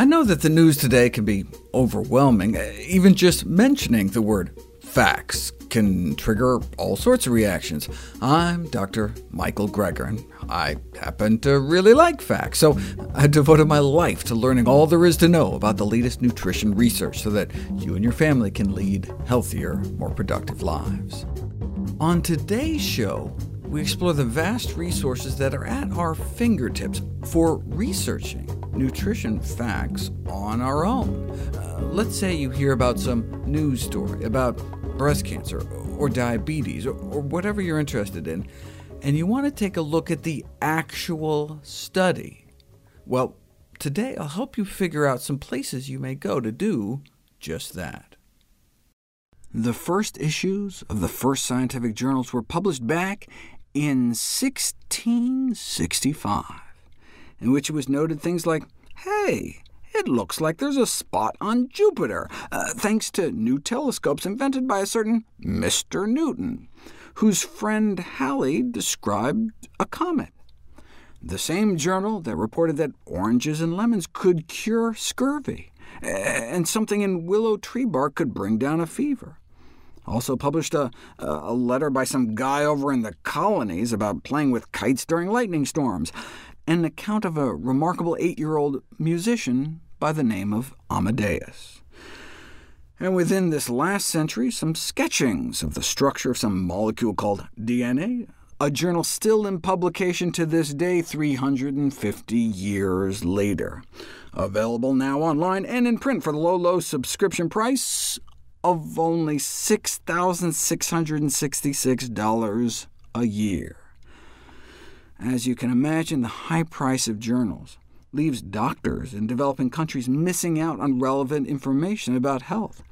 I know that the news today can be overwhelming. Eh, even just mentioning the word facts can trigger all sorts of reactions. I'm Dr. Michael Greger, and I happen to really like facts, so I devoted my life to learning all there is to know about the latest nutrition research so that you and your family can lead healthier, more productive lives. On today's show, we explore the vast resources that are at our fingertips for researching nutrition facts on our own. Uh, let's say you hear about some news story about breast cancer or diabetes or, or whatever you're interested in, and you want to take a look at the actual study. Well, today I'll help you figure out some places you may go to do just that. The first issues of the first scientific journals were published back in 1665, in which it was noted things like, hey, it looks like there's a spot on Jupiter, uh, thanks to new telescopes invented by a certain Mr. Newton, whose friend Halley described a comet. The same journal that reported that oranges and lemons could cure scurvy, and something in willow tree bark could bring down a fever. Also published a, a letter by some guy over in the colonies about playing with kites during lightning storms, an account of a remarkable eight-year-old musician by the name of Amadeus. And within this last century, some sketchings of the structure of some molecule called DNA, a journal still in publication to this day 350 years later. Available now online and in print for the low, low subscription price of only $6,666 a year. As you can imagine, the high price of journals leaves doctors in developing countries missing out on relevant information about health.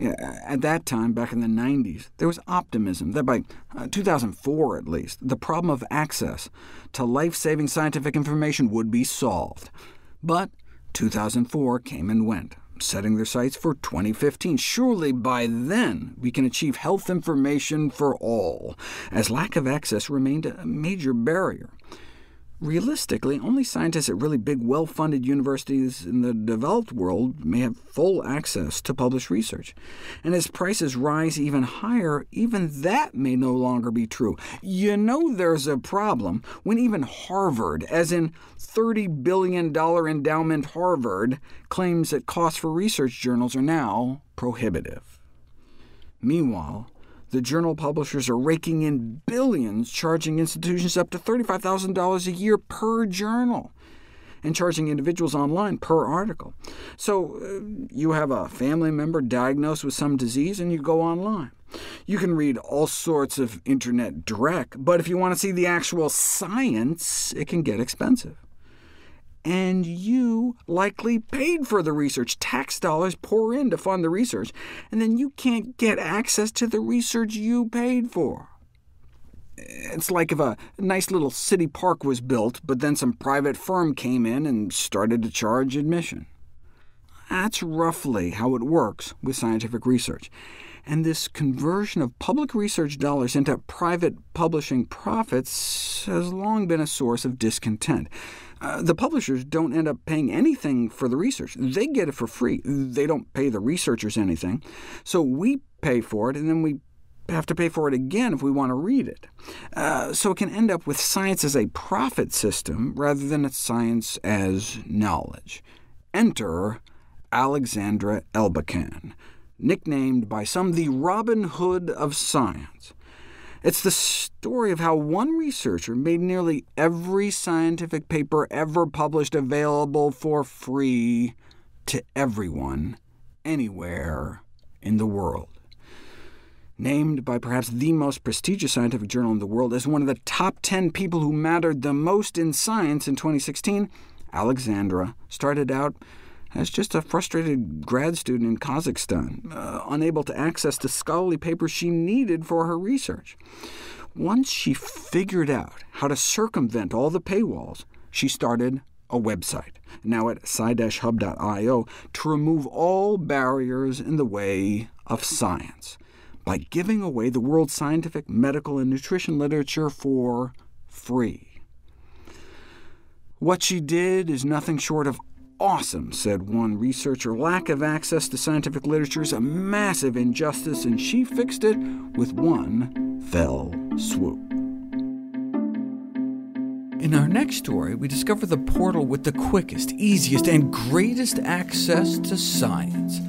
At that time, back in the 90s, there was optimism that by uh, 2004 at least, the problem of access to life-saving scientific information would be solved. But 2004 came and went, setting their sights for 2015. Surely by then we can achieve health information for all, as lack of access remained a major barrier. Realistically, only scientists at really big, well-funded universities in the developed world may have full access to published research. And as prices rise even higher, even that may no longer be true. You know there's a problem when even Harvard, as in $30 billion endowment Harvard, claims that costs for research journals are now prohibitive. Meanwhile, the journal publishers are raking in billions, charging institutions up to $35,000 a year per journal, and charging individuals online per article. So uh, you have a family member diagnosed with some disease, and you go online. You can read all sorts of internet direct, but if you want to see the actual science, it can get expensive and you likely paid for the research. Tax dollars pour in to fund the research, and then you can't get access to the research you paid for. It's like if a nice little city park was built, but then some private firm came in and started to charge admission. That's roughly how it works with scientific research. And this conversion of public research dollars into private publishing profits has long been a source of discontent. Uh, the publishers don't end up paying anything for the research. They get it for free. They don't pay the researchers anything. So we pay for it, and then we have to pay for it again if we want to read it. Uh, so it can end up with science as a profit system rather than science as knowledge. Enter Alexandra Elbakyan, nicknamed by some the Robin Hood of science. It's the story of how one researcher made nearly every scientific paper ever published available for free to everyone, anywhere in the world. Named by perhaps the most prestigious scientific journal in the world as one of the top 10 people who mattered the most in science in 2016, Alexandra started out as just a frustrated grad student in Kazakhstan, uh, unable to access the scholarly papers she needed for her research. Once she figured out how to circumvent all the paywalls, she started a website, now at sci-hub.io, to remove all barriers in the way of science, by giving away the world's scientific, medical, and nutrition literature for free. What she did is nothing short of awesome, said one researcher. Lack of access to scientific literature is a massive injustice, and she fixed it with one fell swoop. In our next story, we discover the portal with the quickest, easiest, and greatest access to science.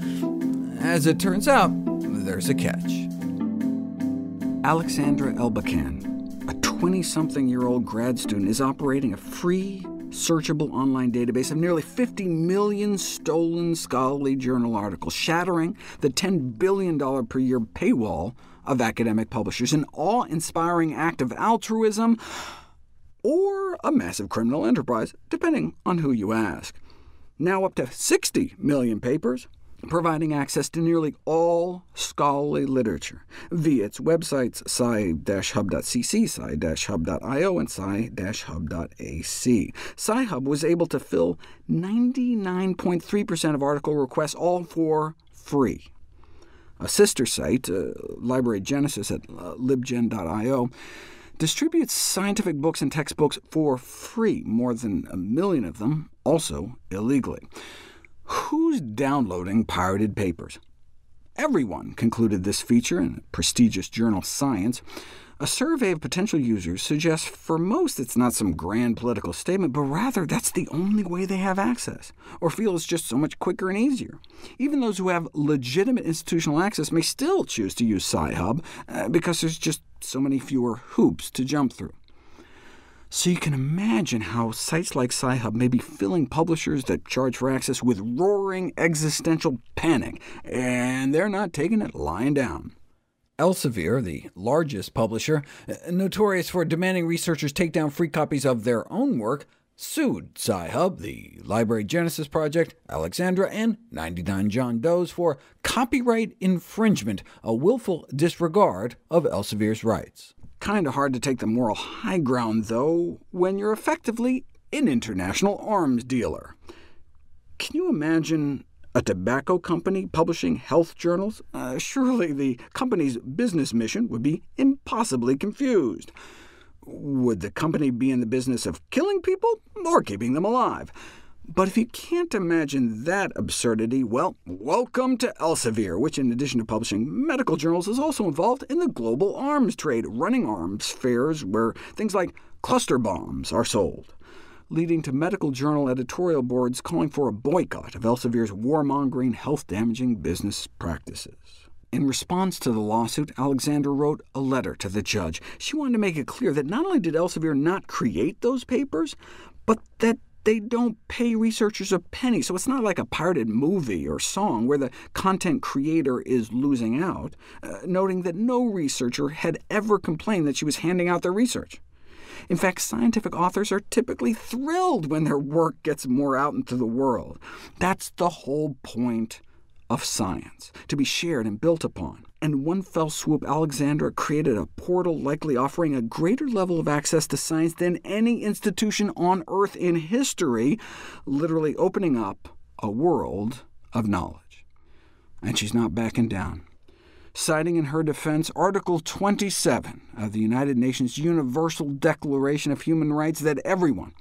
As it turns out, there's a catch. Alexandra Elbakyan, a 20-something-year-old grad student, is operating a free, searchable online database of nearly 50 million stolen scholarly journal articles, shattering the $10 billion per year paywall of academic publishers, an awe-inspiring act of altruism or a massive criminal enterprise, depending on who you ask. Now up to 60 million papers, providing access to nearly all scholarly literature via its websites sci-hub.cc, sci-hub.io, and sci-hub.ac. Sci-hub was able to fill 99.3% of article requests, all for free. A sister site, uh, Library Genesis at uh, libgen.io, distributes scientific books and textbooks for free, more than a million of them, also illegally. Who's downloading pirated papers? Everyone concluded this feature in the prestigious journal Science. A survey of potential users suggests for most it's not some grand political statement, but rather that's the only way they have access, or feel it's just so much quicker and easier. Even those who have legitimate institutional access may still choose to use Sci-Hub, uh, because there's just so many fewer hoops to jump through. So you can imagine how sites like Sci-Hub may be filling publishers that charge for access with roaring existential panic, and they're not taking it lying down. Elsevier, the largest publisher, notorious for demanding researchers take down free copies of their own work, sued Sci-Hub, the Library Genesis Project, Alexandra, and 99 John Doe's for copyright infringement, a willful disregard of Elsevier's rights. Kind of hard to take the moral high ground, though, when you're effectively an international arms dealer. Can you imagine a tobacco company publishing health journals? Uh, surely the company's business mission would be impossibly confused. Would the company be in the business of killing people or keeping them alive? But if you can't imagine that absurdity, well, welcome to Elsevier, which in addition to publishing medical journals is also involved in the global arms trade, running arms fairs where things like cluster bombs are sold leading to medical journal editorial boards calling for a boycott of Elsevier's warmongering, health-damaging business practices. In response to the lawsuit, Alexander wrote a letter to the judge. She wanted to make it clear that not only did Elsevier not create those papers, but that they don't pay researchers a penny, so it's not like a pirated movie or song where the content creator is losing out, uh, noting that no researcher had ever complained that she was handing out their research. In fact, scientific authors are typically thrilled when their work gets more out into the world. That's the whole point of science, to be shared and built upon. And one fell swoop, Alexandra created a portal likely offering a greater level of access to science than any institution on Earth in history, literally opening up a world of knowledge. And she's not backing down citing in her defense Article 27 of the United Nations Universal Declaration of Human Rights that everyone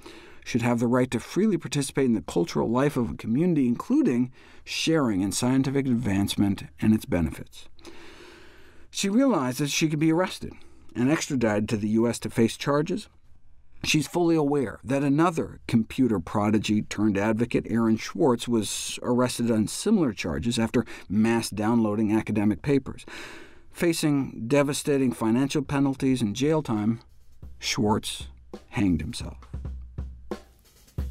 should have the right to freely participate in the cultural life of a community, including sharing in scientific advancement and its benefits. She realizes she could be arrested and extradited to the U.S. to face charges, She's fully aware that another computer prodigy turned advocate, Aaron Swartz, was arrested on similar charges after mass downloading academic papers. Facing devastating financial penalties and jail time, Swartz hanged himself.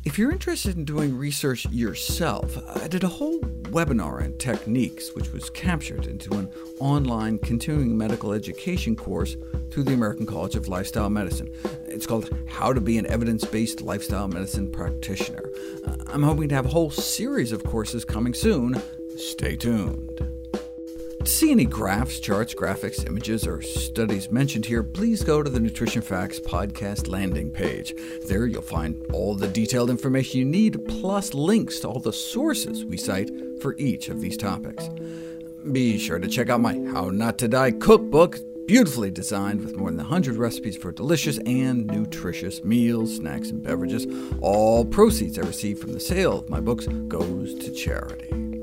If you're interested in doing research yourself, I did a whole webinar on techniques, which was captured into an online continuing medical education course through the American College of Lifestyle Medicine. It's called How to be an Evidence-Based Lifestyle Medicine Practitioner. Uh, I'm hoping to have a whole series of courses coming soon. Stay tuned. To see any graphs, charts, graphics, images, or studies mentioned here, please go to the Nutrition Facts podcast landing page. There you'll find all the detailed information you need, plus links to all the sources we cite for each of these topics. Be sure to check out my How Not to Die cookbook, beautifully designed with more than 100 recipes for delicious and nutritious meals, snacks, and beverages. All proceeds I receive from the sale of my books goes to charity.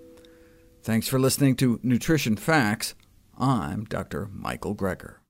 Thanks for listening to Nutrition Facts. I'm Dr. Michael Greger.